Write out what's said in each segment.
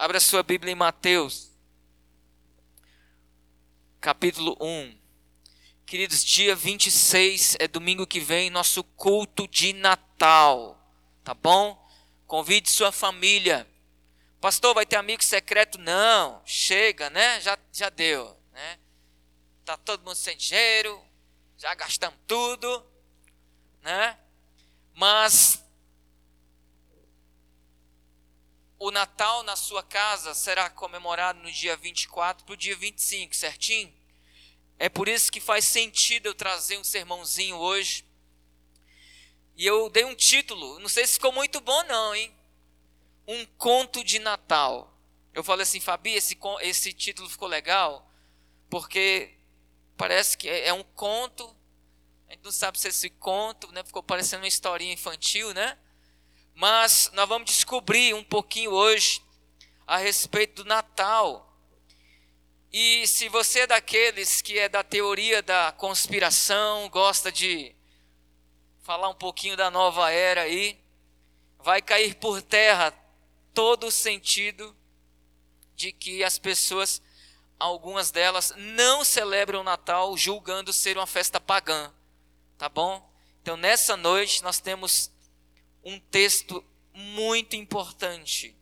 Abra sua Bíblia em Mateus, capítulo 1. Queridos, dia 26 é domingo que vem, nosso culto de Natal, tá bom? Convide sua família. Pastor, vai ter amigo secreto? Não, chega, né? Já, já deu, né? Tá todo mundo sem dinheiro, já gastamos tudo, né? Mas o Natal na sua casa será comemorado no dia 24 para o dia 25, certinho? É por isso que faz sentido eu trazer um sermãozinho hoje. E eu dei um título, não sei se ficou muito bom não, hein? Um conto de Natal. Eu falei assim, Fabi, esse, esse título ficou legal, porque parece que é, é um conto, a gente não sabe se esse conto, né? Ficou parecendo uma historinha infantil, né? Mas nós vamos descobrir um pouquinho hoje a respeito do Natal. E se você é daqueles que é da teoria da conspiração, gosta de falar um pouquinho da nova era aí, vai cair por terra todo o sentido de que as pessoas, algumas delas, não celebram o Natal julgando ser uma festa pagã, tá bom? Então nessa noite nós temos um texto muito importante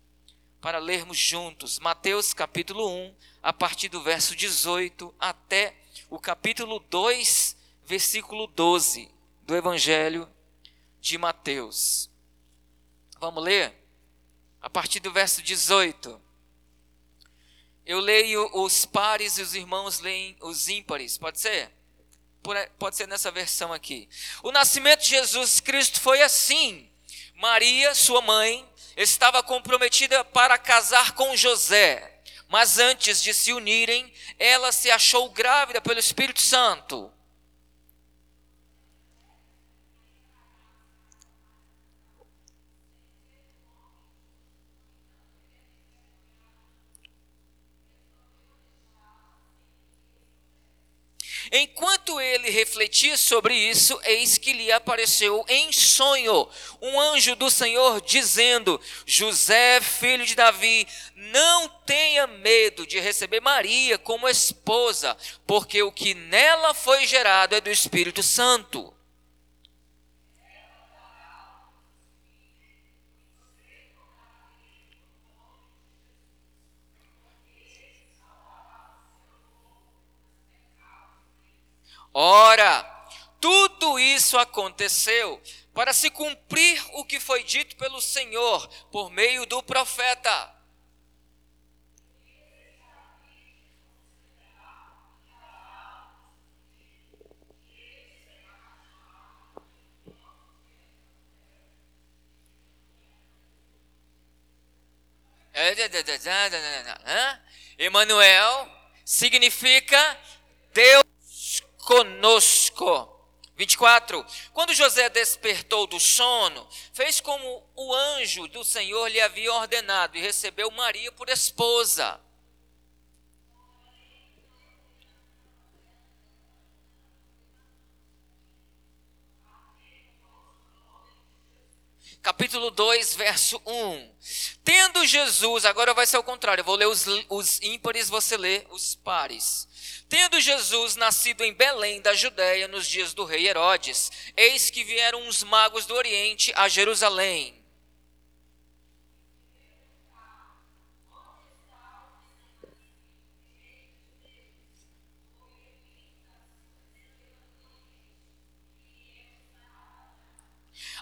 para lermos juntos. Mateus capítulo 1, a partir do verso 18 até o capítulo 2, versículo 12 do Evangelho de Mateus. Vamos ler? A partir do verso 18. Eu leio os pares e os irmãos leem os ímpares, pode ser? Pode ser nessa versão aqui. O nascimento de Jesus Cristo foi assim. Maria, sua mãe, estava comprometida para casar com José, mas antes de se unirem, ela se achou grávida pelo Espírito Santo. Enquanto ele refletia sobre isso, eis que lhe apareceu em sonho um anjo do Senhor dizendo: José, filho de Davi, não tenha medo de receber Maria como esposa, porque o que nela foi gerado é do Espírito Santo. Ora, tudo isso aconteceu para se cumprir o que foi dito pelo Senhor por meio do profeta. Emanuel significa Deus conosco. 24. Quando José despertou do sono, fez como o anjo do Senhor lhe havia ordenado e recebeu Maria por esposa. capítulo 2, verso 1. Tendo Jesus, agora vai ser o contrário, eu vou ler os, os ímpares, você lê os pares. Tendo Jesus nascido em Belém da Judéia nos dias do rei Herodes, eis que vieram uns magos do Oriente a Jerusalém.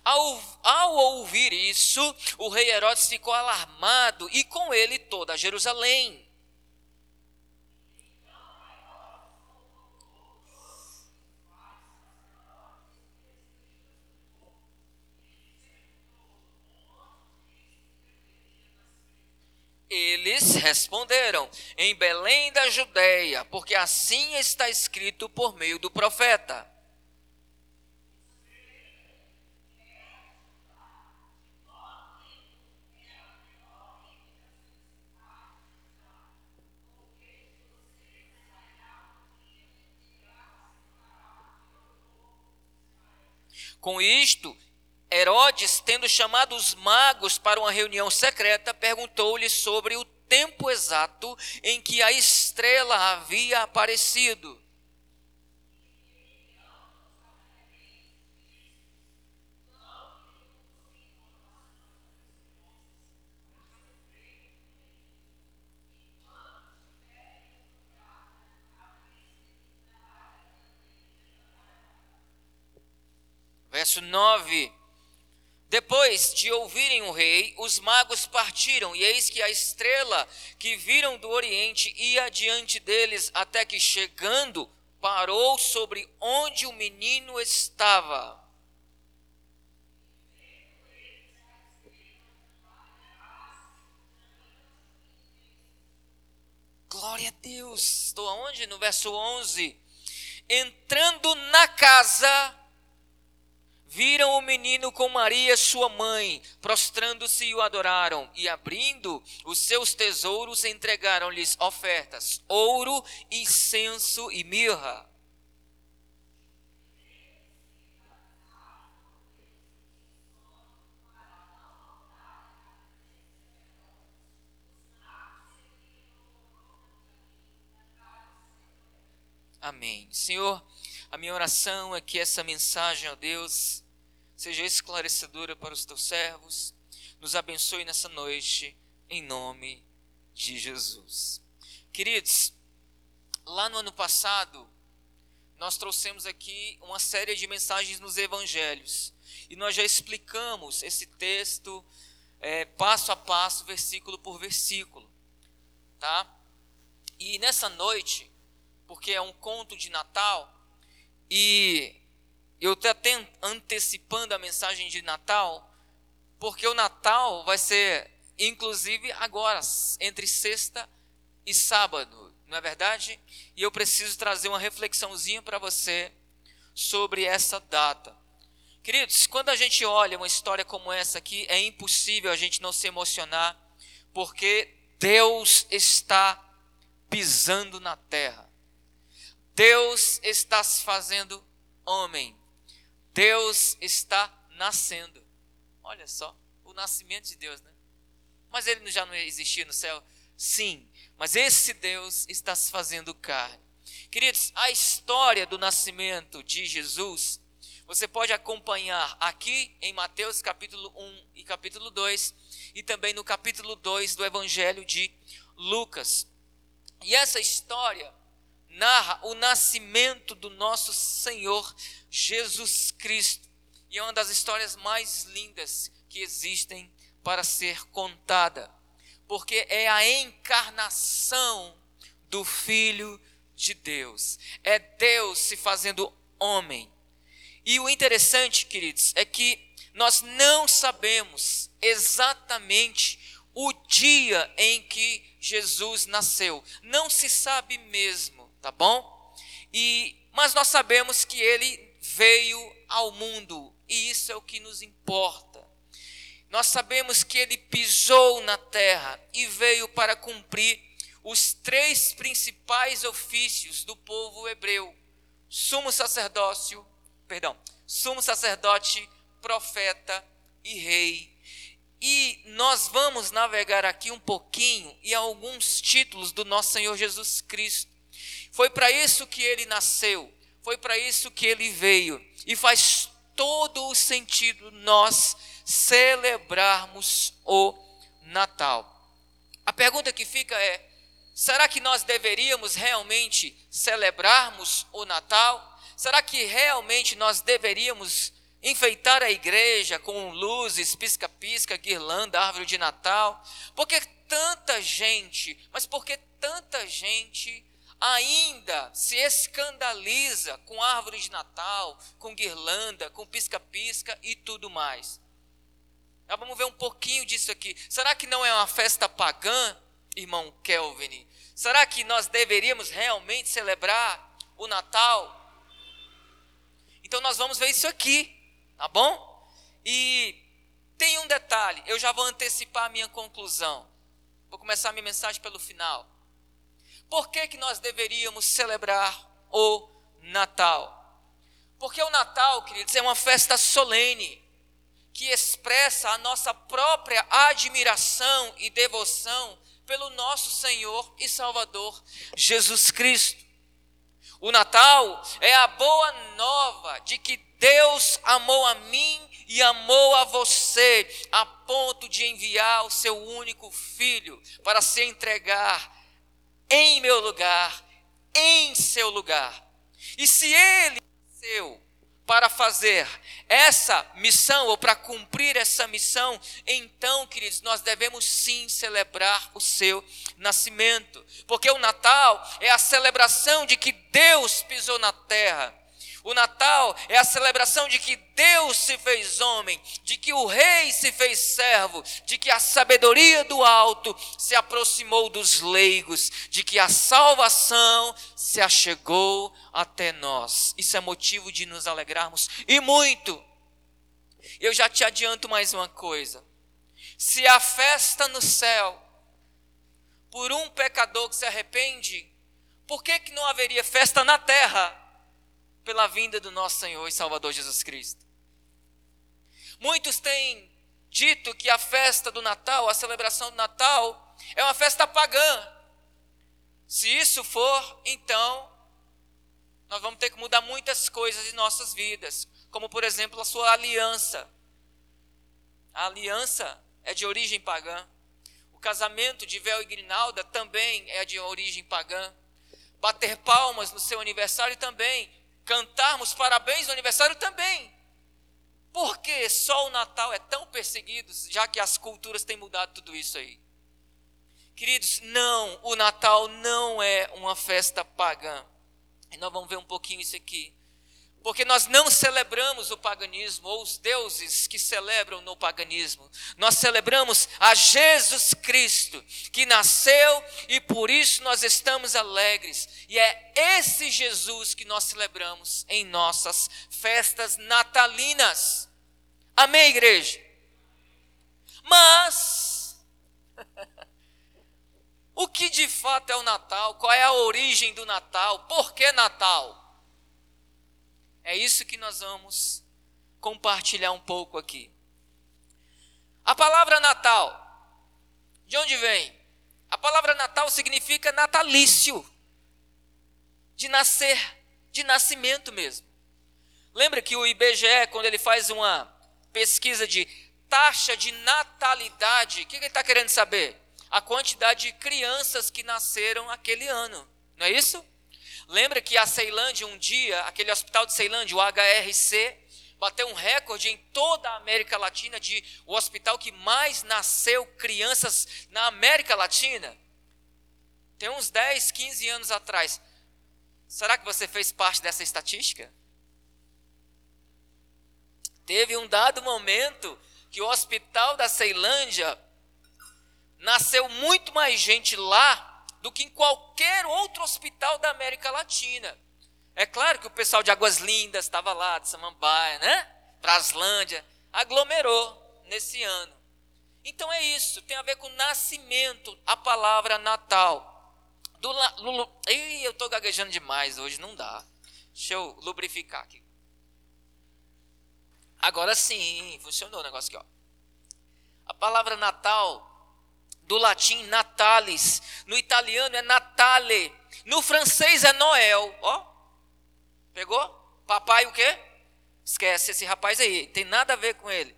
Ao, ao, ouvir isso, o rei Herodes ficou alarmado e com ele toda Jerusalém. Eles responderam: Em Belém da Judéia, porque assim está escrito por meio do profeta. Com isto, Herodes, tendo chamado os magos para uma reunião secreta, perguntou-lhes sobre o tempo exato em que a estrela havia aparecido. Verso 9. Depois de ouvirem o rei, os magos partiram, e eis que a estrela que viram do oriente ia diante deles, até que chegando, parou sobre onde o menino estava. Glória a Deus. Estou aonde? No verso 11. Entrando na casa, viram o menino com Maria, sua mãe, prostrando-se o adoraram, e abrindo os seus tesouros, entregaram-lhes ofertas: ouro, incenso e mirra. Amém. Senhor, a minha oração é que essa mensagem, ó Deus, seja esclarecedora para os teus servos. Nos abençoe nessa noite, em nome de Jesus. Queridos, lá no ano passado, nós trouxemos aqui uma série de mensagens nos evangelhos. E nós já explicamos esse texto é, passo a passo, versículo por versículo. Tá? E nessa noite, porque é um conto de Natal, e eu estou até antecipando a mensagem de Natal, porque o Natal vai ser, inclusive, agora, entre sexta e sábado, não é verdade? E eu preciso trazer uma reflexãozinha para você sobre essa data. Queridos, quando a gente olha uma história como essa aqui, é impossível a gente não se emocionar, porque Deus está pisando na terra. Deus está se fazendo homem. Deus está nascendo. Olha só, o nascimento de Deus, né? Mas ele já não existia no céu? Sim, mas esse Deus está se fazendo carne. Queridos, a história do nascimento de Jesus, você pode acompanhar aqui em Mateus capítulo 1 e capítulo 2, e também no capítulo 2 do Evangelho de Lucas. E essa história narra o nascimento do nosso Senhor Jesus Cristo. E é uma das histórias mais lindas que existem para ser contada, porque é a encarnação do Filho de Deus. É Deus se fazendo homem. E o interessante, queridos, é que nós não sabemos exatamente o dia em que Jesus nasceu. Não se sabe mesmo, tá bom? E mas nós sabemos que ele veio ao mundo e isso é o que nos importa. Nós sabemos que ele pisou na terra e veio para cumprir os três principais ofícios do povo hebreu: sumo sacerdócio, perdão, sumo sacerdote, profeta e rei. E nós vamos navegar aqui um pouquinho e alguns títulos do nosso Senhor Jesus Cristo. Foi para isso que ele nasceu foi para isso que ele veio. E faz todo o sentido nós celebrarmos o Natal. A pergunta que fica é: será que nós deveríamos realmente celebrarmos o Natal? Será que realmente nós deveríamos enfeitar a igreja com luzes, pisca-pisca, guirlanda, árvore de Natal? Porque tanta gente, mas porque tanta gente ainda se escandaliza com árvore de Natal, com guirlanda, com pisca-pisca e tudo mais. Já vamos ver um pouquinho disso aqui. Será que não é uma festa pagã, irmão Kelvin? Será que nós deveríamos realmente celebrar o Natal? Então nós vamos ver isso aqui, tá bom? E tem um detalhe, eu já vou antecipar a minha conclusão. Vou começar a minha mensagem pelo final. Por que, que nós deveríamos celebrar o Natal? Porque o Natal, queridos, é uma festa solene que expressa a nossa própria admiração e devoção pelo nosso Senhor e Salvador Jesus Cristo. O Natal é a boa nova de que Deus amou a mim e amou a você a ponto de enviar o seu único filho para se entregar em meu lugar, em seu lugar. E se ele nasceu para fazer essa missão ou para cumprir essa missão, então, queridos, nós devemos sim celebrar o seu nascimento, porque o Natal é a celebração de que Deus pisou na terra o Natal é a celebração de que Deus se fez homem, de que o rei se fez servo, de que a sabedoria do alto se aproximou dos leigos, de que a salvação se achegou até nós. Isso é motivo de nos alegrarmos e muito. Eu já te adianto mais uma coisa. Se a festa no céu por um pecador que se arrepende, por que, que não haveria festa na terra? Pela vinda do nosso Senhor e Salvador Jesus Cristo. Muitos têm dito que a festa do Natal, a celebração do Natal, é uma festa pagã. Se isso for, então nós vamos ter que mudar muitas coisas em nossas vidas, como por exemplo a sua aliança. A aliança é de origem pagã. O casamento de véu e grinalda também é de origem pagã. Bater palmas no seu aniversário também cantarmos parabéns no aniversário também. Porque só o Natal é tão perseguido, já que as culturas têm mudado tudo isso aí? Queridos, não, o Natal não é uma festa pagã. E nós vamos ver um pouquinho isso aqui. Porque nós não celebramos o paganismo ou os deuses que celebram no paganismo. Nós celebramos a Jesus Cristo, que nasceu e por isso nós estamos alegres. E é esse Jesus que nós celebramos em nossas festas natalinas. Amém, igreja? Mas, o que de fato é o Natal? Qual é a origem do Natal? Por que Natal? É isso que nós vamos compartilhar um pouco aqui. A palavra Natal, de onde vem? A palavra Natal significa natalício, de nascer, de nascimento mesmo. Lembra que o IBGE, quando ele faz uma pesquisa de taxa de natalidade, o que ele está querendo saber? A quantidade de crianças que nasceram aquele ano, não é isso? Lembra que a Ceilândia, um dia, aquele hospital de Ceilândia, o HRC, bateu um recorde em toda a América Latina de o hospital que mais nasceu crianças na América Latina? Tem uns 10, 15 anos atrás. Será que você fez parte dessa estatística? Teve um dado momento que o hospital da Ceilândia nasceu muito mais gente lá do que em qualquer outro hospital da América Latina. É claro que o pessoal de Águas Lindas estava lá, de Samambaia, né? Braslândia, aglomerou nesse ano. Então é isso, tem a ver com nascimento, a palavra Natal. Do, lu, ih, eu estou gaguejando demais hoje, não dá. Deixa eu lubrificar aqui. Agora sim, funcionou o negócio aqui, ó. A palavra Natal do latim natalis, no italiano é natale, no francês é Noel, ó. Pegou? Papai o quê? Esquece esse rapaz aí, tem nada a ver com ele.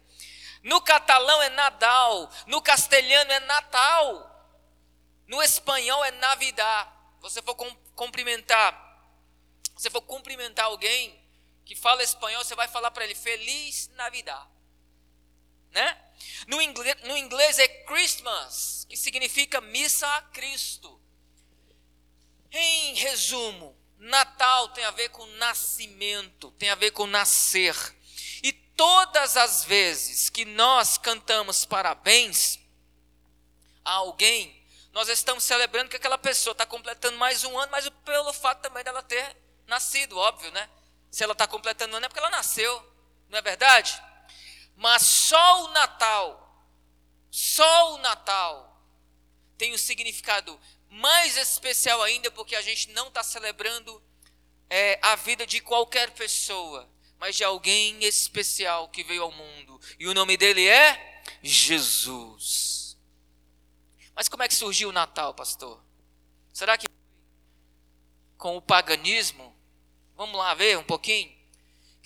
No catalão é Nadal, no castelhano é Natal. No espanhol é Navidad. Você for cumprimentar, você for cumprimentar alguém que fala espanhol, você vai falar para ele Feliz Navidad. Né? No inglês, no inglês é Christmas, que significa missa a Cristo. Em resumo, Natal tem a ver com nascimento, tem a ver com nascer. E todas as vezes que nós cantamos parabéns a alguém, nós estamos celebrando que aquela pessoa está completando mais um ano, mas pelo fato também dela ter nascido, óbvio, né? Se ela está completando um ano é porque ela nasceu, não é verdade? Mas só o Natal, só o Natal tem um significado mais especial ainda, porque a gente não está celebrando é, a vida de qualquer pessoa, mas de alguém especial que veio ao mundo. E o nome dele é Jesus. Mas como é que surgiu o Natal, pastor? Será que com o paganismo? Vamos lá ver um pouquinho.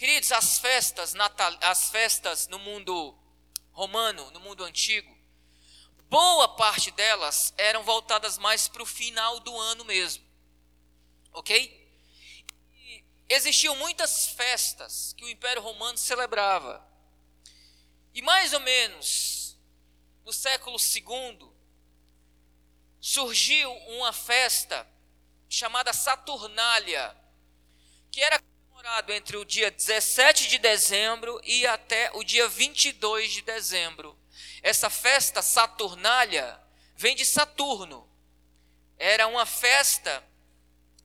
Queridos, as festas, natal, as festas no mundo romano, no mundo antigo, boa parte delas eram voltadas mais para o final do ano mesmo. Ok? E existiam muitas festas que o Império Romano celebrava. E mais ou menos no século II, surgiu uma festa chamada Saturnália, que era comemorado entre o dia 17 de dezembro e até o dia 22 de dezembro. Essa festa Saturnália vem de Saturno. Era uma festa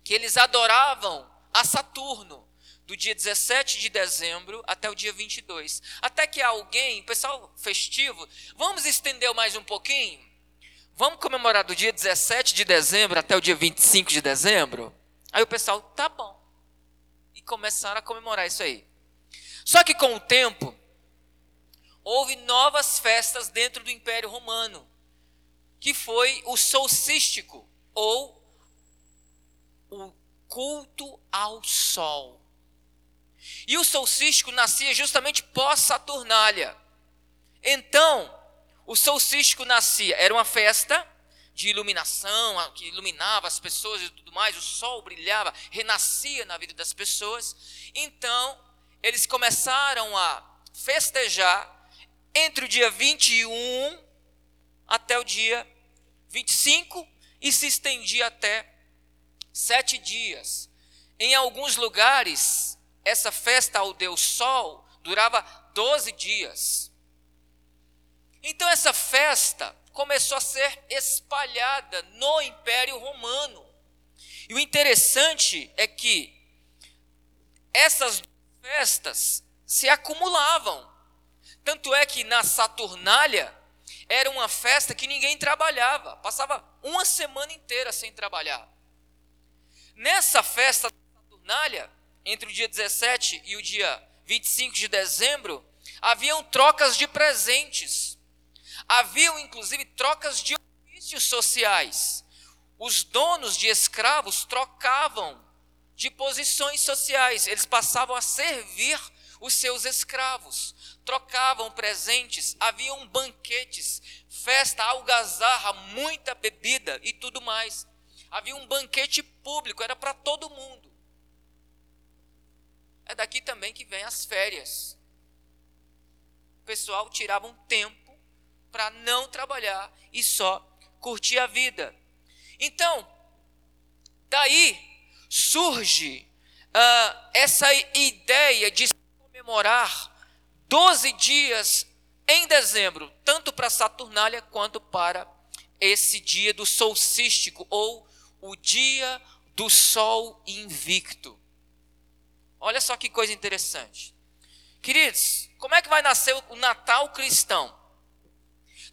que eles adoravam a Saturno, do dia 17 de dezembro até o dia 22. Até que alguém, pessoal festivo, vamos estender mais um pouquinho? Vamos comemorar do dia 17 de dezembro até o dia 25 de dezembro? Aí o pessoal, tá bom. Começaram a comemorar isso aí. Só que com o tempo, houve novas festas dentro do Império Romano, que foi o solstístico, ou o culto ao sol. E o solstístico nascia justamente pós-Saturnália. Então, o solstístico nascia, era uma festa de iluminação, que iluminava as pessoas e tudo mais, o sol brilhava, renascia na vida das pessoas. Então, eles começaram a festejar entre o dia 21 até o dia 25 e se estendia até sete dias. Em alguns lugares, essa festa ao Deus Sol durava 12 dias. Então essa festa começou a ser espalhada no Império Romano. E o interessante é que essas festas se acumulavam. Tanto é que na Saturnália era uma festa que ninguém trabalhava, passava uma semana inteira sem trabalhar. Nessa festa Saturnália, entre o dia 17 e o dia 25 de dezembro, haviam trocas de presentes. Haviam inclusive trocas de ofícios sociais. Os donos de escravos trocavam de posições sociais, eles passavam a servir os seus escravos, trocavam presentes, haviam banquetes, festa, algazarra, muita bebida e tudo mais. Havia um banquete público, era para todo mundo. É daqui também que vem as férias. O pessoal tirava um tempo para não trabalhar e só curtir a vida. Então, daí surge uh, essa ideia de comemorar 12 dias em dezembro, tanto para Saturnália quanto para esse dia do solstístico, ou o dia do sol invicto. Olha só que coisa interessante. Queridos, como é que vai nascer o Natal cristão?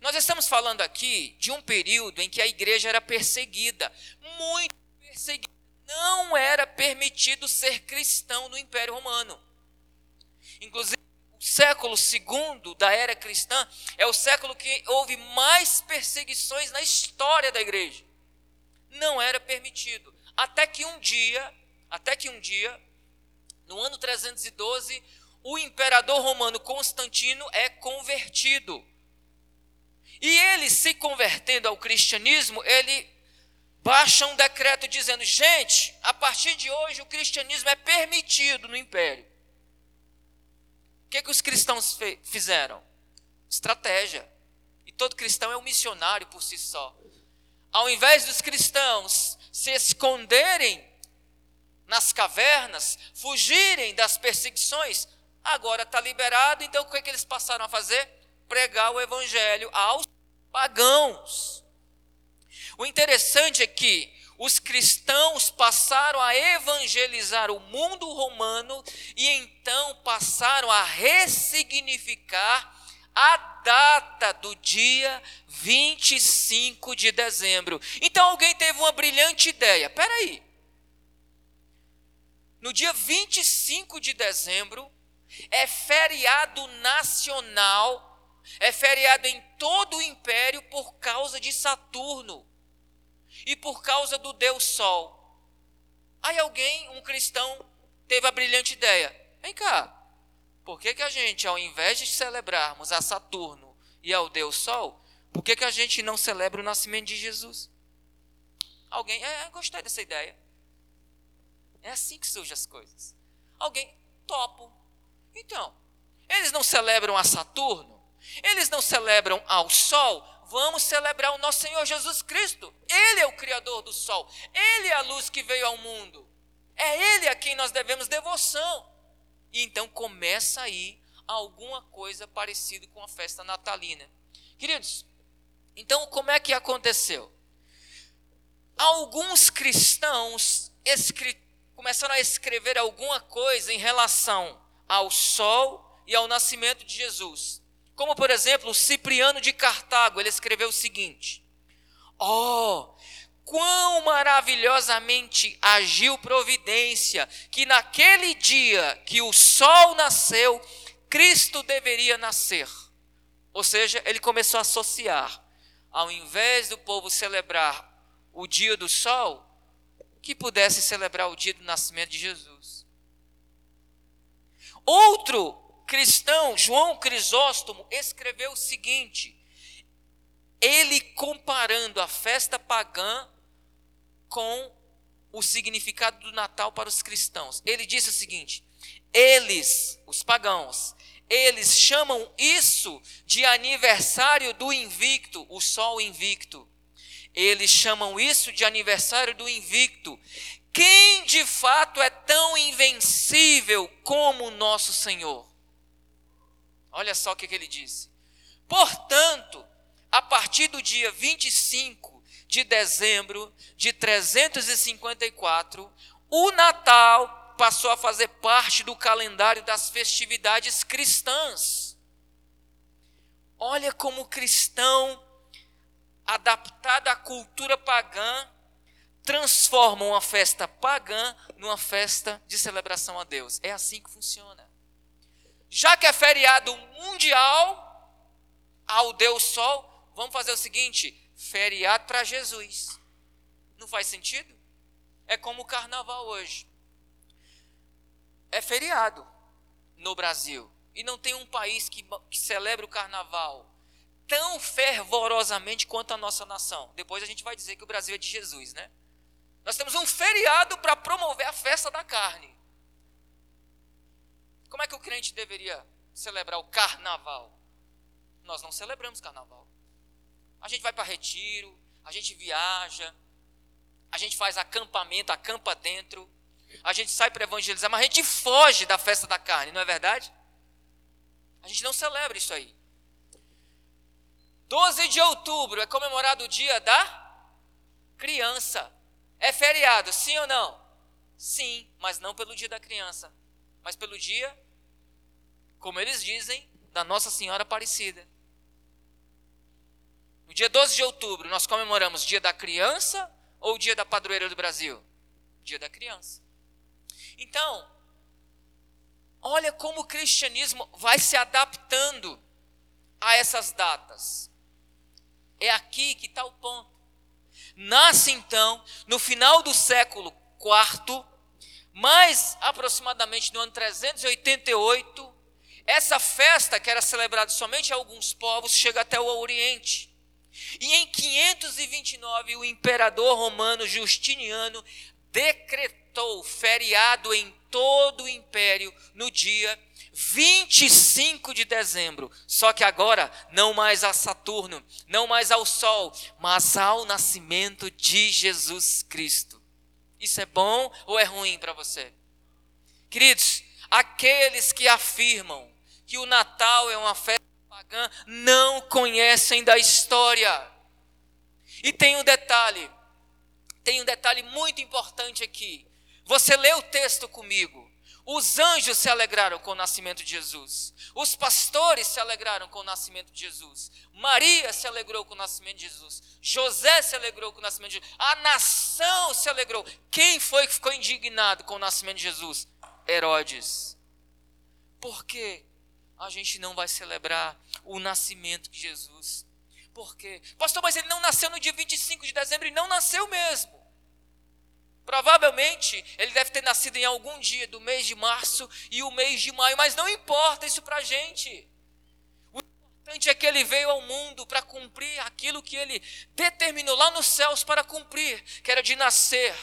Nós estamos falando aqui de um período em que a igreja era perseguida, muito perseguida. Não era permitido ser cristão no Império Romano. Inclusive, o século segundo da era cristã é o século que houve mais perseguições na história da igreja. Não era permitido. Até que um dia, até que um dia, no ano 312, o imperador romano Constantino é convertido. E ele, se convertendo ao cristianismo, ele baixa um decreto dizendo: gente, a partir de hoje o cristianismo é permitido no império. O que, que os cristãos fizeram? Estratégia. E todo cristão é um missionário por si só. Ao invés dos cristãos se esconderem nas cavernas, fugirem das perseguições, agora está liberado, então o que, que eles passaram a fazer? Pregar o evangelho aos pagãos. O interessante é que os cristãos passaram a evangelizar o mundo romano e então passaram a ressignificar a data do dia 25 de dezembro. Então alguém teve uma brilhante ideia. Peraí. No dia 25 de dezembro é feriado nacional É feriado em todo o império por causa de Saturno e por causa do Deus Sol. Aí alguém, um cristão, teve a brilhante ideia: vem cá, por que, que a gente, ao invés de celebrarmos a Saturno e ao Deus Sol, por que, que a gente não celebra o nascimento de Jesus? Alguém, é, gostei dessa ideia. É assim que surgem as coisas. Alguém, topo. Então, eles não celebram a Saturno, eles não celebram ao Sol, vamos celebrar o nosso Senhor Jesus Cristo. Ele é o Criador do Sol, Ele é a luz que veio ao mundo. É Ele a quem nós devemos devoção. E então começa aí alguma coisa parecida com a festa natalina. Queridos, então como é que aconteceu? Alguns cristãos começaram a escrever alguma coisa em relação ao sol e ao nascimento de Jesus. Como, por exemplo, o Cipriano de Cartago, ele escreveu o seguinte: Oh, quão maravilhosamente agiu providência, que naquele dia que o sol nasceu, Cristo deveria nascer. Ou seja, ele começou a associar, ao invés do povo celebrar o dia do sol, que pudesse celebrar o dia do nascimento de Jesus. Outro cristão, João Crisóstomo, escreveu o seguinte: ele comparando a festa pagã com o significado do Natal para os cristãos. Ele disse o seguinte: eles, os pagãos, eles chamam isso de aniversário do invicto, o sol invicto. Eles chamam isso de aniversário do invicto. Quem de fato é tão invencível como o nosso Senhor? Olha só o que, que ele disse. Portanto, a partir do dia 25 de dezembro de 354, o Natal passou a fazer parte do calendário das festividades cristãs. Olha como o cristão, adaptado à cultura pagã, transforma uma festa pagã numa festa de celebração a Deus. É assim que funciona. Já que é feriado mundial ao Deus Sol, vamos fazer o seguinte: feriado para Jesus. Não faz sentido? É como o carnaval hoje. É feriado no Brasil. E não tem um país que, que celebra o carnaval tão fervorosamente quanto a nossa nação. Depois a gente vai dizer que o Brasil é de Jesus, né? Nós temos um feriado para promover a festa da carne. Como é que o crente deveria celebrar o carnaval? Nós não celebramos carnaval. A gente vai para retiro, a gente viaja, a gente faz acampamento, acampa dentro, a gente sai para evangelizar, mas a gente foge da festa da carne, não é verdade? A gente não celebra isso aí. 12 de outubro é comemorado o dia da criança. É feriado, sim ou não? Sim, mas não pelo dia da criança, mas pelo dia como eles dizem, da Nossa Senhora Aparecida. No dia 12 de outubro, nós comemoramos o Dia da Criança ou o Dia da Padroeira do Brasil? Dia da Criança. Então, olha como o cristianismo vai se adaptando a essas datas. É aqui que está o ponto. Nasce então, no final do século IV, mais aproximadamente no ano 388, essa festa, que era celebrada somente em alguns povos, chega até o Oriente. E em 529, o imperador romano Justiniano decretou feriado em todo o império no dia 25 de dezembro. Só que agora, não mais a Saturno, não mais ao Sol, mas ao nascimento de Jesus Cristo. Isso é bom ou é ruim para você? Queridos, aqueles que afirmam que o Natal é uma festa pagã não conhecem da história. E tem um detalhe, tem um detalhe muito importante aqui. Você lê o texto comigo. Os anjos se alegraram com o nascimento de Jesus. Os pastores se alegraram com o nascimento de Jesus. Maria se alegrou com o nascimento de Jesus. José se alegrou com o nascimento de Jesus. A nação se alegrou. Quem foi que ficou indignado com o nascimento de Jesus? Herodes. Por quê? A gente não vai celebrar o nascimento de Jesus. Por quê? Pastor, mas ele não nasceu no dia 25 de dezembro e não nasceu mesmo. Provavelmente ele deve ter nascido em algum dia do mês de março e o mês de maio, mas não importa isso para a gente. O importante é que ele veio ao mundo para cumprir aquilo que ele determinou lá nos céus para cumprir, que era de nascer,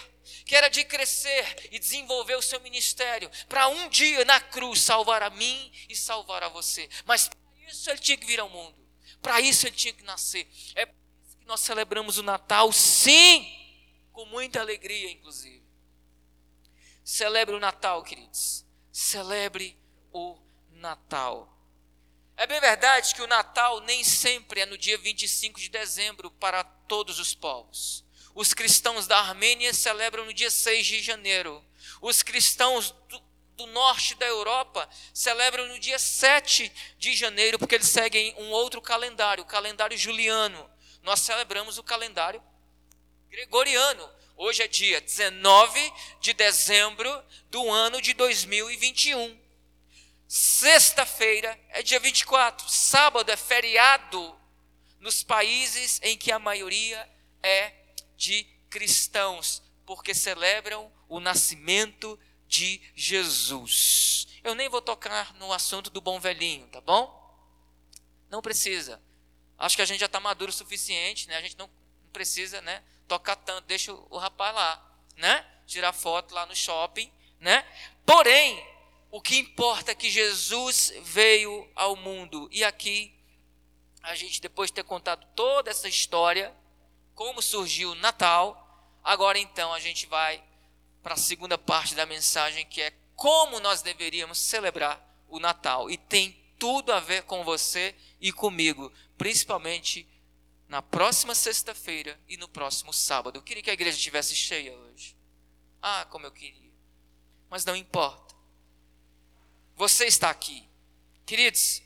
que era de crescer e desenvolver o seu ministério, para um dia na cruz salvar a mim e salvar a você. Mas para isso ele tinha que vir ao mundo, para isso ele tinha que nascer. É por isso que nós celebramos o Natal, sim com muita alegria, inclusive. Celebre o Natal, queridos. Celebre o Natal. É bem verdade que o Natal nem sempre é no dia 25 de dezembro para todos os povos. Os cristãos da Armênia celebram no dia 6 de janeiro. Os cristãos do, do norte da Europa celebram no dia 7 de janeiro, porque eles seguem um outro calendário, o calendário juliano. Nós celebramos o calendário gregoriano. Hoje é dia 19 de dezembro do ano de 2021. Sexta-feira é dia 24. Sábado é feriado nos países em que a maioria é de cristãos, porque celebram o nascimento de Jesus. Eu nem vou tocar no assunto do bom velhinho, tá bom? Não precisa. Acho que a gente já está maduro o suficiente, né? A gente não precisa, né? tocar tanto, deixa o rapaz lá, né? Tirar foto lá no shopping, né? Porém, o que importa é que Jesus veio ao mundo. E aqui, a gente, depois de ter contado toda essa história, como surgiu o Natal, agora então a gente vai para a segunda parte da mensagem, que é como nós deveríamos celebrar o Natal. E tem tudo a ver com você e comigo, principalmente na próxima sexta-feira e no próximo sábado. Eu queria que a igreja estivesse cheia hoje. Ah, como eu queria. Mas não importa. Você está aqui. Queridos,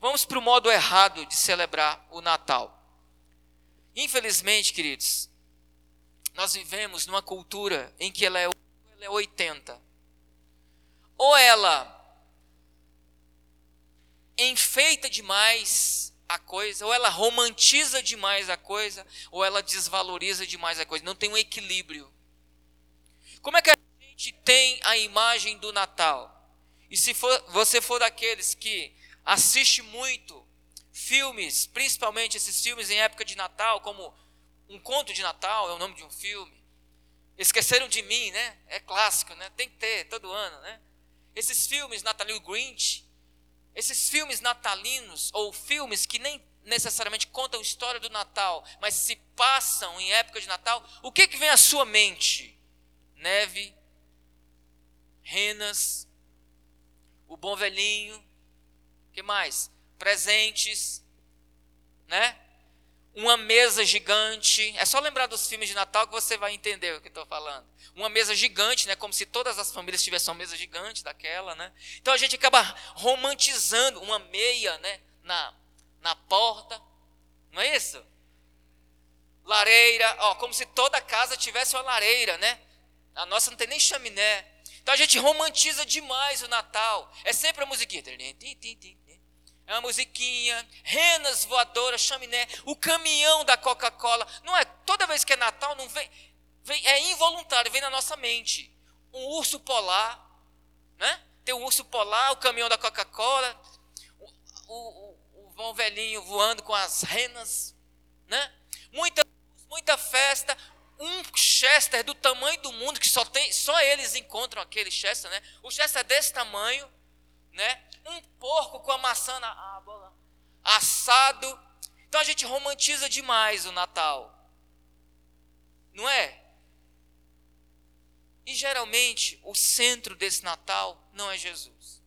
vamos para o modo errado de celebrar o Natal. Infelizmente, queridos, nós vivemos numa cultura em que ela é, ela é 80. Ou ela enfeita demais a coisa, ou ela romantiza demais a coisa, ou ela desvaloriza demais a coisa. Não tem um equilíbrio. Como é que a gente tem a imagem do Natal? E se for, você for daqueles que assiste muito filmes, principalmente esses filmes em época de Natal, como Um Conto de Natal é o nome de um filme. Esqueceram de mim, né? É clássico, né? Tem que ter todo ano, né? Esses filmes, Natalio Grinch, esses filmes natalinos, ou filmes que nem necessariamente contam a história do Natal, mas se passam em época de Natal, o que, que vem à sua mente? Neve, renas, o bom velhinho, que mais? Presentes, né? uma mesa gigante. É só lembrar dos filmes de Natal que você vai entender o que estou falando. Uma mesa gigante, né? Como se todas as famílias tivessem uma mesa gigante daquela, né? Então a gente acaba romantizando uma meia, né? Na, na porta, não é isso? Lareira, ó, como se toda casa tivesse uma lareira, né? A nossa não tem nem chaminé. Então a gente romantiza demais o Natal. É sempre a musiquinha. É uma musiquinha, renas voadoras, chaminé, o caminhão da Coca-Cola. Não é toda vez que é Natal, não vem, vem, é involuntário, vem na nossa mente. Um urso polar, né? Tem um urso polar, o caminhão da Coca-Cola, o, o, o, o bom velhinho voando com as renas, né? Muita, muita festa, um Chester do tamanho do mundo que só tem, só eles encontram aquele Chester, né? O Chester é desse tamanho, né? Um porco com a maçã na água, assado. Então a gente romantiza demais o Natal. Não é? E geralmente o centro desse Natal não é Jesus.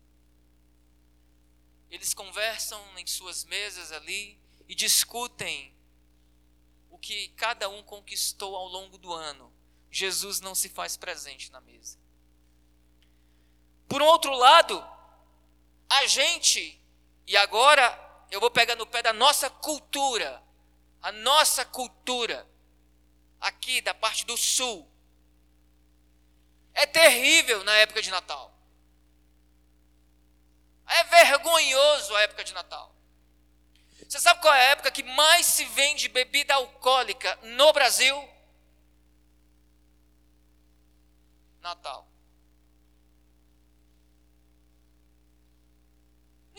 Eles conversam em suas mesas ali e discutem o que cada um conquistou ao longo do ano. Jesus não se faz presente na mesa. Por outro lado, a gente, e agora eu vou pegar no pé da nossa cultura, a nossa cultura, aqui da parte do sul, é terrível na época de Natal. É vergonhoso a época de Natal. Você sabe qual é a época que mais se vende bebida alcoólica no Brasil? Natal.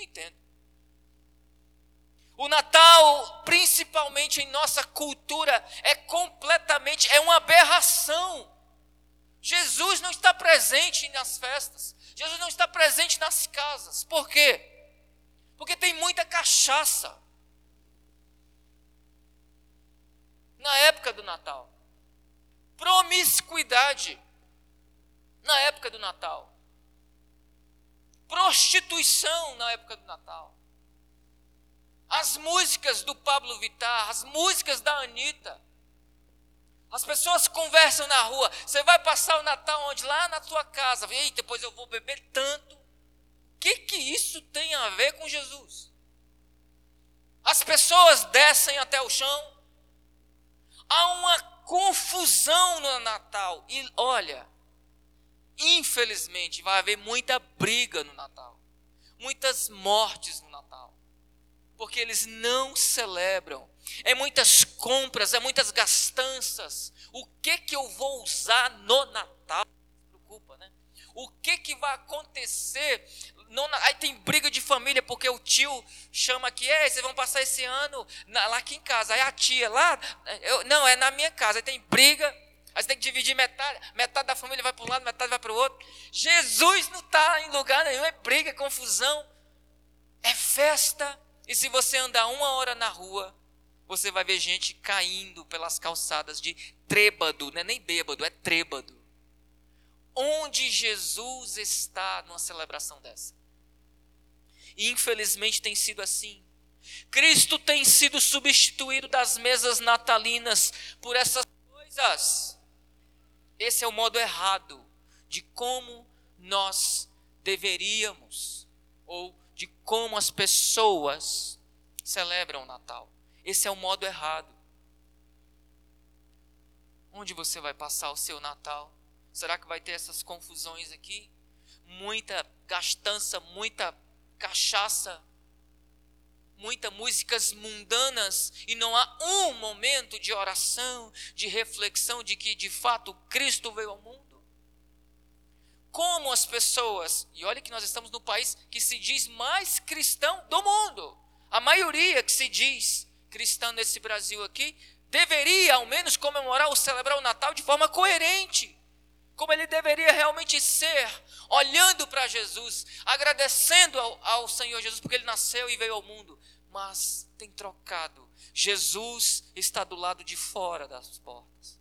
Entendo. O Natal, principalmente em nossa cultura, é completamente, é uma aberração. Jesus não está presente nas festas. Jesus não está presente nas casas. Por quê? Porque tem muita cachaça. Na época do Natal. Promiscuidade. Na época do Natal. Prostituição na época do Natal. As músicas do Pablo Vittar, as músicas da Anitta. As pessoas conversam na rua. Você vai passar o Natal onde? Lá na tua casa. E depois eu vou beber tanto. O que, que isso tem a ver com Jesus? As pessoas descem até o chão. Há uma confusão no Natal. E olha, infelizmente vai haver muita briga no Natal. Muitas mortes no Natal. Porque eles não celebram é muitas compras, é muitas gastanças. O que que eu vou usar no Natal? Preocupa, né? O que que vai acontecer? Aí tem briga de família porque o tio chama aqui, é, vocês vão passar esse ano lá aqui em casa. Aí a tia lá, eu, não, é na minha casa. Aí tem briga, aí você tem que dividir metade, metade da família vai para um lado, metade vai para o outro. Jesus não está em lugar nenhum, é briga, é confusão, é festa. E se você andar uma hora na rua, você vai ver gente caindo pelas calçadas de trêbado, não é nem bêbado, é trêbado. Onde Jesus está numa celebração dessa? E infelizmente tem sido assim. Cristo tem sido substituído das mesas natalinas por essas coisas. Esse é o modo errado de como nós deveríamos, ou de como as pessoas celebram o Natal. Esse é o modo errado. Onde você vai passar o seu Natal? Será que vai ter essas confusões aqui? Muita gastança, muita cachaça, muitas músicas mundanas e não há um momento de oração, de reflexão de que de fato Cristo veio ao mundo? Como as pessoas, e olha que nós estamos no país que se diz mais cristão do mundo, a maioria que se diz cristã nesse Brasil aqui deveria ao menos comemorar ou celebrar o Natal de forma coerente, como ele deveria realmente ser, olhando para Jesus, agradecendo ao, ao Senhor Jesus porque ele nasceu e veio ao mundo, mas tem trocado. Jesus está do lado de fora das portas.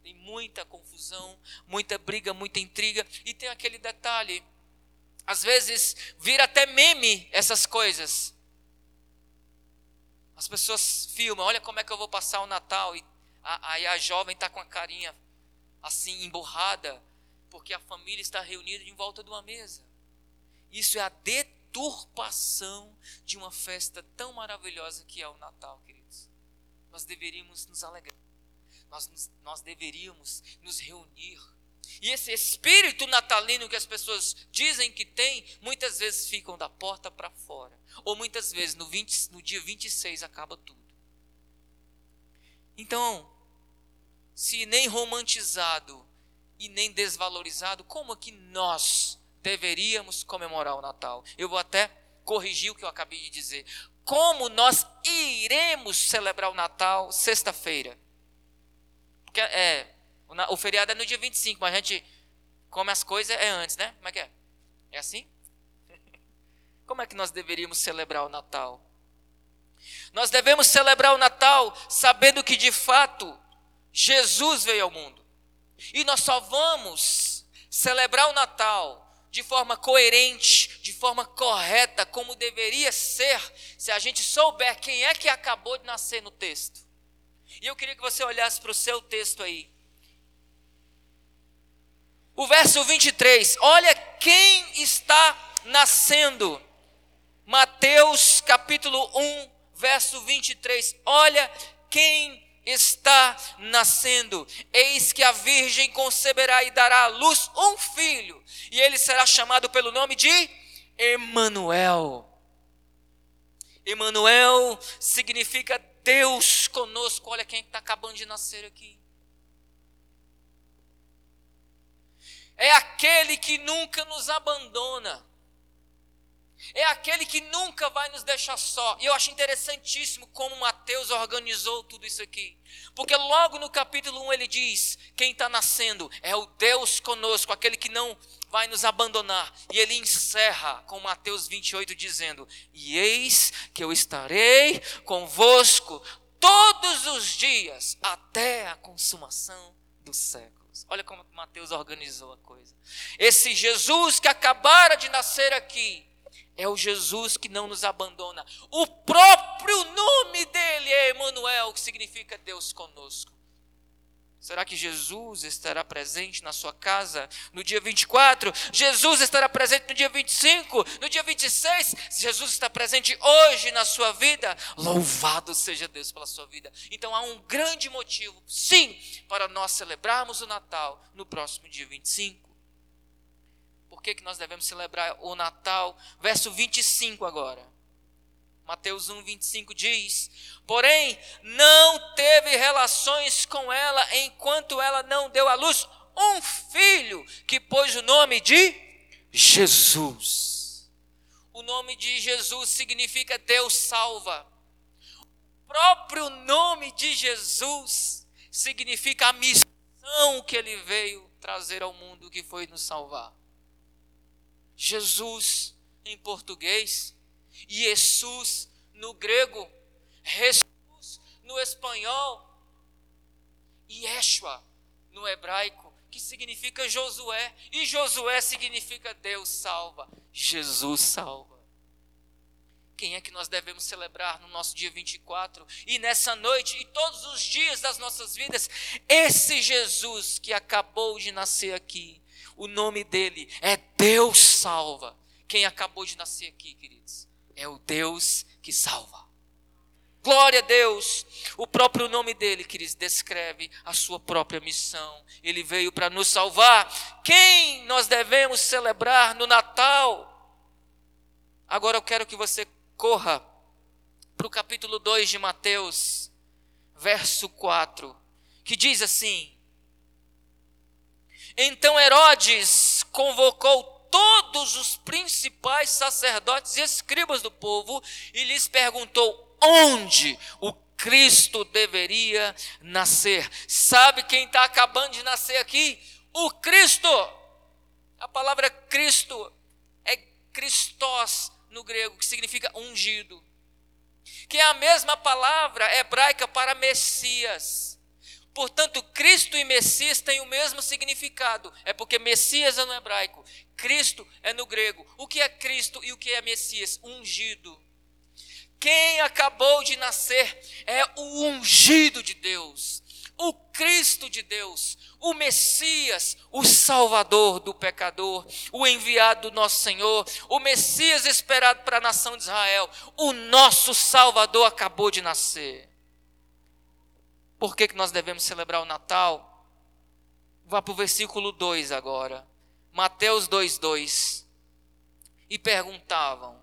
Tem muita confusão, muita briga, muita intriga, e tem aquele detalhe. Às vezes vira até meme essas coisas. As pessoas filmam, olha como é que eu vou passar o Natal. E aí a jovem está com a carinha assim, emburrada, porque a família está reunida em volta de uma mesa. Isso é a deturpação de uma festa tão maravilhosa que é o Natal, queridos. Nós deveríamos nos alegrar. Nós, nós deveríamos nos reunir e esse espírito natalino que as pessoas dizem que tem, muitas vezes ficam da porta para fora. Ou muitas vezes no, 20, no dia 26 acaba tudo. Então, se nem romantizado e nem desvalorizado, como é que nós deveríamos comemorar o Natal? Eu vou até corrigir o que eu acabei de dizer. Como nós iremos celebrar o Natal sexta-feira? Porque é, o feriado é no dia 25, mas a gente come as coisas é antes, né? Como é que é? É assim? Como é que nós deveríamos celebrar o Natal? Nós devemos celebrar o Natal sabendo que de fato Jesus veio ao mundo. E nós só vamos celebrar o Natal de forma coerente, de forma correta, como deveria ser, se a gente souber quem é que acabou de nascer no texto. E eu queria que você olhasse para o seu texto aí. O verso 23, olha quem está nascendo. Mateus capítulo 1, verso 23. Olha quem está nascendo. Eis que a virgem conceberá e dará à luz um filho, e ele será chamado pelo nome de Emanuel. Emanuel significa Deus conosco. Olha quem está acabando de nascer aqui. É aquele que nunca nos abandona. É aquele que nunca vai nos deixar só. E eu acho interessantíssimo como Mateus organizou tudo isso aqui. Porque logo no capítulo 1 ele diz: quem está nascendo é o Deus conosco, aquele que não vai nos abandonar. E ele encerra com Mateus 28 dizendo: E eis que eu estarei convosco todos os dias até a consumação dos séculos. Olha como Mateus organizou a coisa. Esse Jesus que acabara de nascer aqui é o Jesus que não nos abandona. O próprio nome dele é Emanuel, que significa Deus conosco. Será que Jesus estará presente na sua casa no dia 24? Jesus estará presente no dia 25? No dia 26? Jesus está presente hoje na sua vida? Louvado seja Deus pela sua vida. Então há um grande motivo, sim, para nós celebrarmos o Natal no próximo dia 25 que, que nós devemos celebrar o Natal? Verso 25 agora. Mateus 1, 25 diz: Porém, não teve relações com ela enquanto ela não deu à luz um filho, que pôs o nome de Jesus. O nome de Jesus significa Deus salva. O próprio nome de Jesus significa a missão que ele veio trazer ao mundo, que foi nos salvar. Jesus em português, Jesus no grego, Jesus no espanhol, Yeshua no hebraico, que significa Josué, e Josué significa Deus salva, Jesus salva. Quem é que nós devemos celebrar no nosso dia 24 e nessa noite e todos os dias das nossas vidas? Esse Jesus que acabou de nascer aqui o nome dele é Deus salva. Quem acabou de nascer aqui, queridos, é o Deus que salva. Glória a Deus. O próprio nome dele, queridos, descreve a sua própria missão. Ele veio para nos salvar. Quem nós devemos celebrar no Natal? Agora eu quero que você corra para o capítulo 2 de Mateus, verso 4, que diz assim: então Herodes convocou todos os principais sacerdotes e escribas do povo e lhes perguntou onde o Cristo deveria nascer. Sabe quem está acabando de nascer aqui? O Cristo. A palavra Cristo é Christos no grego, que significa ungido. Que é a mesma palavra hebraica para Messias. Portanto, Cristo e Messias têm o mesmo significado. É porque Messias é no hebraico, Cristo é no grego. O que é Cristo e o que é Messias? Ungido. Quem acabou de nascer é o ungido de Deus, o Cristo de Deus, o Messias, o Salvador do pecador, o enviado do nosso Senhor, o Messias esperado para a nação de Israel, o nosso Salvador acabou de nascer. Por que, que nós devemos celebrar o Natal? Vá para o versículo 2 agora. Mateus 2,2. E perguntavam: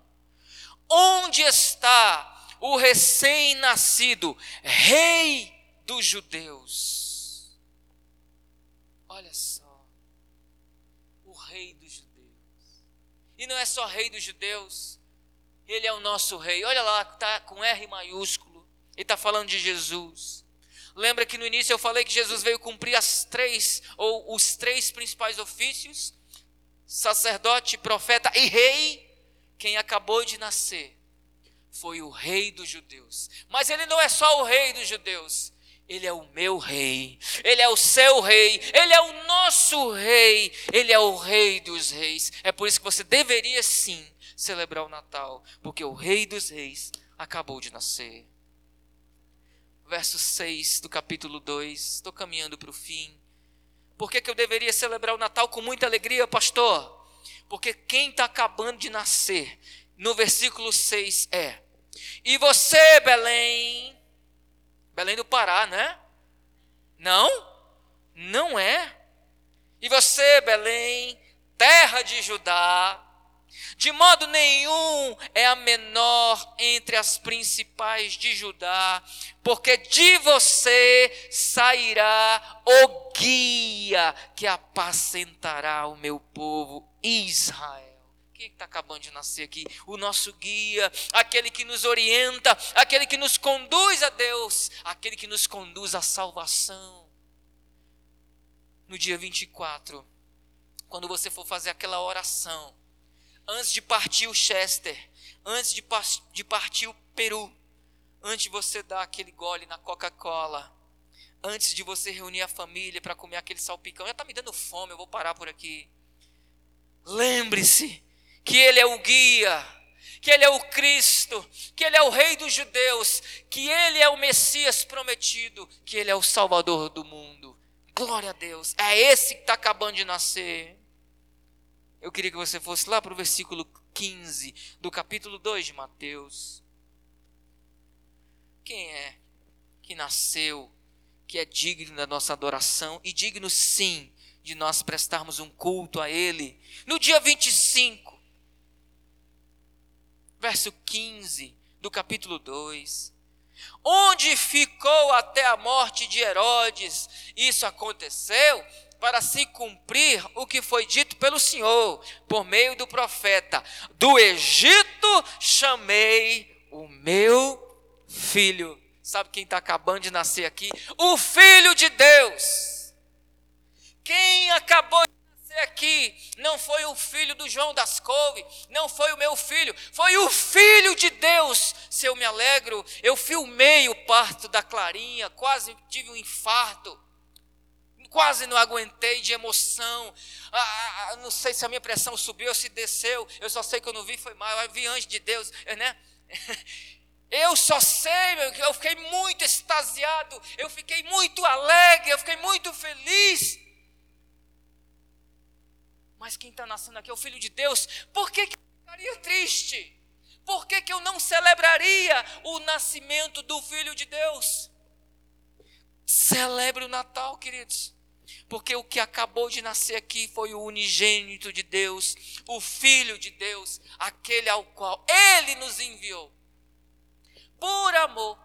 Onde está o recém-nascido Rei dos Judeus? Olha só. O Rei dos Judeus. E não é só Rei dos Judeus. Ele é o nosso Rei. Olha lá, está com R maiúsculo. Ele está falando de Jesus. Lembra que no início eu falei que Jesus veio cumprir as três, ou os três principais ofícios: sacerdote, profeta e rei. Quem acabou de nascer foi o rei dos judeus. Mas ele não é só o rei dos judeus, ele é o meu rei, ele é o seu rei, ele é o nosso rei, ele é o rei dos reis. É por isso que você deveria sim celebrar o Natal, porque o rei dos reis acabou de nascer verso 6 do capítulo 2. Estou caminhando para o fim. Por que, que eu deveria celebrar o Natal com muita alegria, pastor? Porque quem está acabando de nascer, no versículo 6 é: E você, Belém, Belém do Pará, né? Não? Não é. E você, Belém, terra de Judá, De modo nenhum é a menor entre as principais de Judá, porque de você sairá o guia que apacentará o meu povo Israel. Quem está acabando de nascer aqui? O nosso guia, aquele que nos orienta, aquele que nos conduz a Deus, aquele que nos conduz à salvação. No dia 24, quando você for fazer aquela oração, antes de partir o Chester, antes de, de partir o Peru, antes de você dar aquele gole na Coca-Cola, antes de você reunir a família para comer aquele salpicão, já está me dando fome, eu vou parar por aqui. Lembre-se que Ele é o guia, que Ele é o Cristo, que Ele é o Rei dos judeus, que Ele é o Messias prometido, que Ele é o Salvador do mundo. Glória a Deus, é esse que está acabando de nascer. Eu queria que você fosse lá para o versículo 15 do capítulo 2 de Mateus. Quem é que nasceu, que é digno da nossa adoração e digno sim de nós prestarmos um culto a Ele? No dia 25, verso 15 do capítulo 2. Onde ficou até a morte de Herodes? Isso aconteceu para se cumprir o que foi dito pelo Senhor por meio do profeta: Do Egito chamei o meu filho. Sabe quem está acabando de nascer aqui? O Filho de Deus. Quem acabou de nascer aqui não foi o filho do João das Couve, não foi o meu filho, foi o Filho de Deus. Se eu me alegro, eu filmei o parto da Clarinha, quase tive um infarto quase não aguentei de emoção. Ah, ah, ah, não sei se a minha pressão subiu ou se desceu. Eu só sei que eu não vi, foi mal. Eu vi anjo de Deus, né? Eu só sei, eu fiquei muito extasiado, eu fiquei muito alegre, eu fiquei muito feliz. Mas quem está nascendo aqui é o Filho de Deus. Por que, que eu ficaria triste? Por que, que eu não celebraria o nascimento do Filho de Deus? Celebre o Natal, queridos porque o que acabou de nascer aqui foi o unigênito de Deus, o Filho de Deus, aquele ao qual Ele nos enviou, por amor,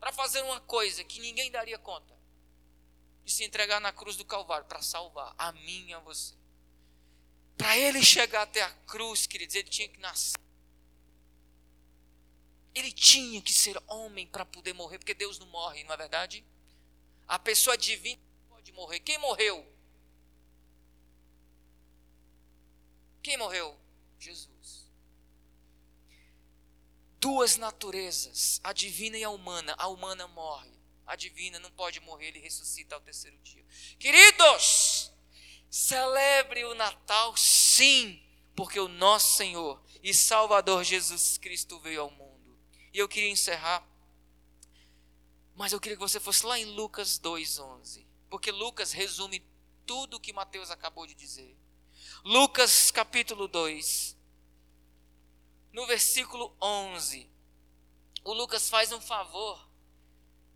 para fazer uma coisa que ninguém daria conta, de se entregar na cruz do Calvário para salvar a mim e a você. Para ele chegar até a cruz, queridos, ele tinha que nascer. Ele tinha que ser homem para poder morrer, porque Deus não morre, não é verdade? A pessoa divina de morrer. Quem morreu? Quem morreu? Jesus. Duas naturezas, a divina e a humana. A humana morre. A divina não pode morrer, ele ressuscita ao terceiro dia. Queridos, celebre o Natal sim, porque o nosso Senhor e Salvador Jesus Cristo veio ao mundo. E eu queria encerrar, mas eu queria que você fosse lá em Lucas 2,11 porque Lucas resume tudo o que Mateus acabou de dizer. Lucas capítulo 2, no versículo 11, o Lucas faz um favor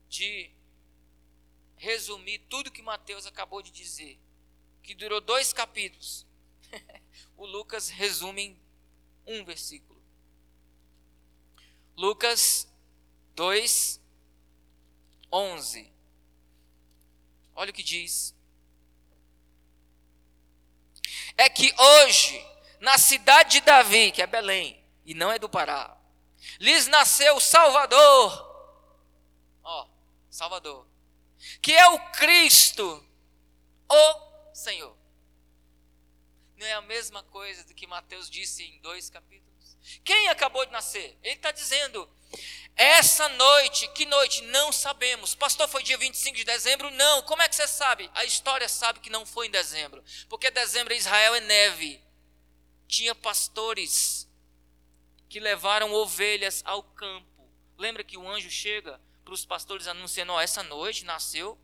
de resumir tudo que Mateus acabou de dizer, que durou dois capítulos. o Lucas resume em um versículo. Lucas 2, 11. Olha o que diz. É que hoje, na cidade de Davi, que é Belém, e não é do Pará, lhes nasceu o Salvador. Ó, Salvador. Que é o Cristo, o Senhor. Não é a mesma coisa do que Mateus disse em dois capítulos? Quem acabou de nascer? Ele está dizendo: essa noite, que noite? Não sabemos. Pastor, foi dia 25 de dezembro? Não. Como é que você sabe? A história sabe que não foi em dezembro. Porque dezembro em Israel é neve. Tinha pastores que levaram ovelhas ao campo. Lembra que o anjo chega para os pastores anunciando: oh, essa noite nasceu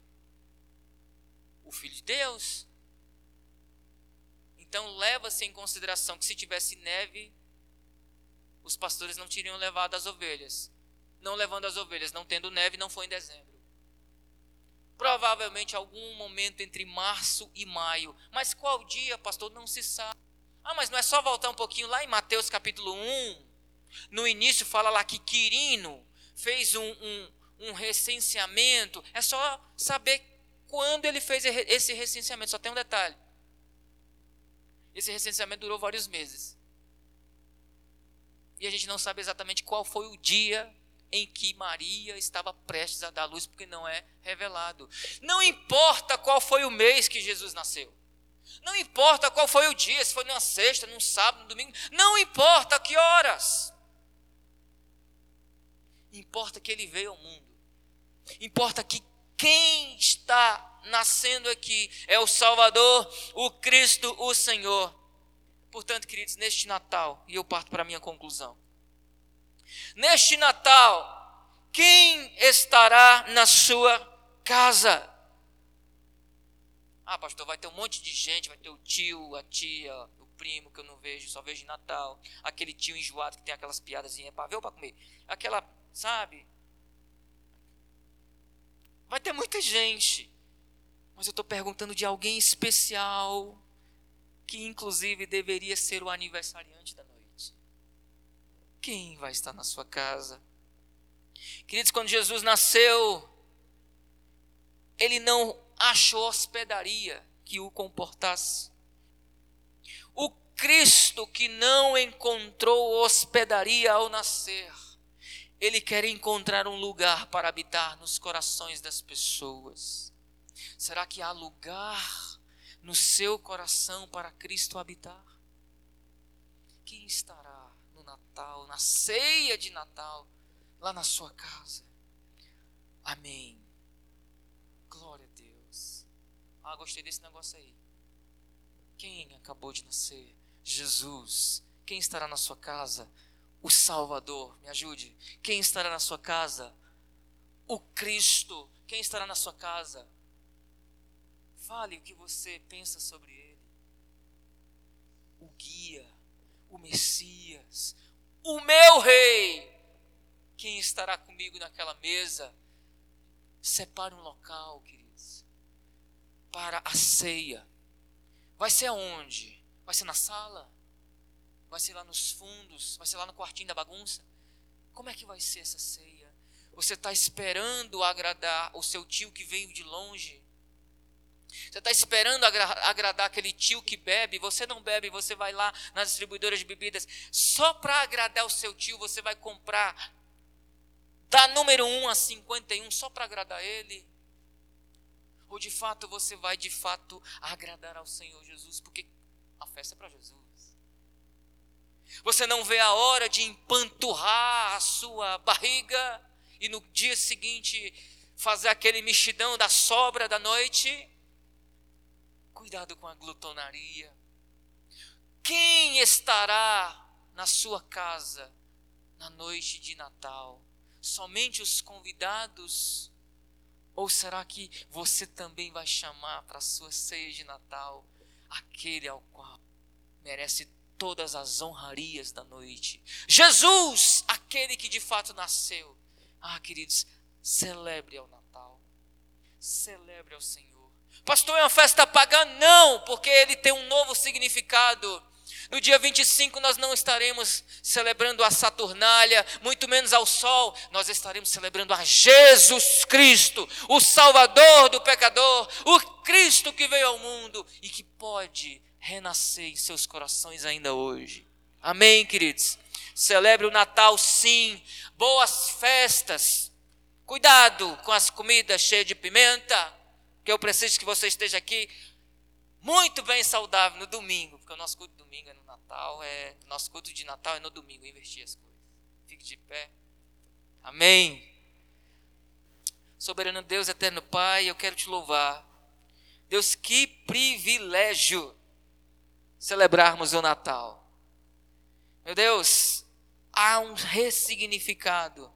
o Filho de Deus. Então leva-se em consideração que se tivesse neve, os pastores não teriam levado as ovelhas não levando as ovelhas, não tendo neve, não foi em dezembro. Provavelmente algum momento entre março e maio. Mas qual dia, pastor? Não se sabe. Ah, mas não é só voltar um pouquinho lá em Mateus capítulo 1. No início fala lá que Quirino fez um, um, um recenseamento. É só saber quando ele fez esse recenseamento. Só tem um detalhe. Esse recenseamento durou vários meses. E a gente não sabe exatamente qual foi o dia em que Maria estava prestes a dar luz, porque não é revelado. Não importa qual foi o mês que Jesus nasceu. Não importa qual foi o dia, se foi numa sexta, num sábado, num domingo. Não importa que horas. Importa que ele veio ao mundo. Importa que quem está nascendo aqui é o Salvador, o Cristo, o Senhor. Portanto, queridos, neste Natal, e eu parto para a minha conclusão. Neste Natal, quem estará na sua casa? Ah, pastor, vai ter um monte de gente, vai ter o tio, a tia, o primo que eu não vejo, só vejo em Natal. Aquele tio enjoado que tem aquelas piadas, para ver ou para comer? Aquela, sabe? Vai ter muita gente. Mas eu estou perguntando de alguém especial, que inclusive deveria ser o aniversariante da noite quem vai estar na sua casa? Queridos, quando Jesus nasceu, ele não achou hospedaria que o comportasse. O Cristo que não encontrou hospedaria ao nascer, ele quer encontrar um lugar para habitar nos corações das pessoas. Será que há lugar no seu coração para Cristo habitar? Quem estará Natal, na ceia de Natal, lá na sua casa. Amém. Glória a Deus. Ah, gostei desse negócio aí. Quem acabou de nascer? Jesus. Quem estará na sua casa? O Salvador. Me ajude. Quem estará na sua casa? O Cristo. Quem estará na sua casa? Fale o que você pensa sobre ele. O guia, o Messias, o meu rei. Quem estará comigo naquela mesa? Separe um local, queridos, para a ceia. Vai ser aonde? Vai ser na sala? Vai ser lá nos fundos? Vai ser lá no quartinho da bagunça? Como é que vai ser essa ceia? Você está esperando agradar o seu tio que veio de longe? Você está esperando agra agradar aquele tio que bebe, você não bebe, você vai lá nas distribuidoras de bebidas. Só para agradar o seu tio, você vai comprar da número 1 a 51 só para agradar ele? Ou de fato você vai de fato agradar ao Senhor Jesus, porque a festa é para Jesus. Você não vê a hora de empanturrar a sua barriga e no dia seguinte fazer aquele mexidão da sobra da noite? Cuidado com a glutonaria. Quem estará na sua casa na noite de Natal? Somente os convidados? Ou será que você também vai chamar para a sua ceia de Natal aquele ao qual merece todas as honrarias da noite? Jesus, aquele que de fato nasceu. Ah, queridos, celebre ao Natal. Celebre ao Senhor. Pastor, é uma festa pagã? Não, porque ele tem um novo significado. No dia 25 nós não estaremos celebrando a Saturnália, muito menos ao sol, nós estaremos celebrando a Jesus Cristo, o Salvador do pecador, o Cristo que veio ao mundo e que pode renascer em seus corações ainda hoje. Amém, queridos? Celebre o Natal, sim, boas festas. Cuidado com as comidas cheias de pimenta que eu preciso que você esteja aqui muito bem saudável no domingo, porque o nosso culto de domingo é no Natal, é nosso culto de Natal é no domingo, invertir as coisas. Fique de pé. Amém. Soberano Deus, eterno Pai, eu quero te louvar. Deus, que privilégio celebrarmos o Natal. Meu Deus, há um ressignificado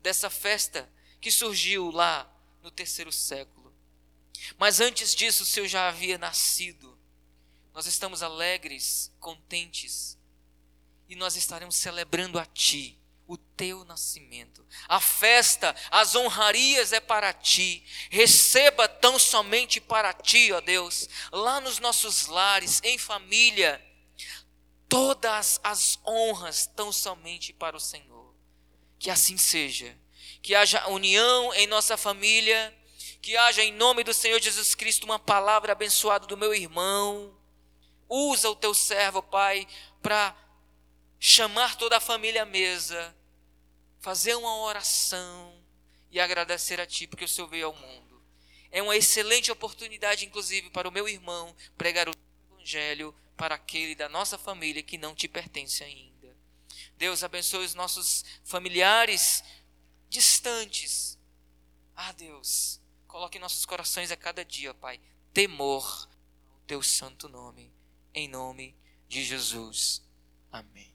dessa festa que surgiu lá no terceiro século. Mas antes disso, o Senhor já havia nascido. Nós estamos alegres, contentes, e nós estaremos celebrando a Ti, o Teu nascimento. A festa, as honrarias é para Ti. Receba tão somente para Ti, ó Deus, lá nos nossos lares, em família, todas as honras tão somente para o Senhor. Que assim seja. Que haja união em nossa família. Que haja em nome do Senhor Jesus Cristo uma palavra abençoada do meu irmão. Usa o teu servo, Pai, para chamar toda a família à mesa, fazer uma oração e agradecer a Ti, porque o Senhor veio ao mundo. É uma excelente oportunidade, inclusive, para o meu irmão pregar o Evangelho para aquele da nossa família que não te pertence ainda. Deus abençoe os nossos familiares distantes. Ah, Deus, coloque em nossos corações a cada dia, Pai, temor ao teu santo nome, em nome de Jesus. Amém.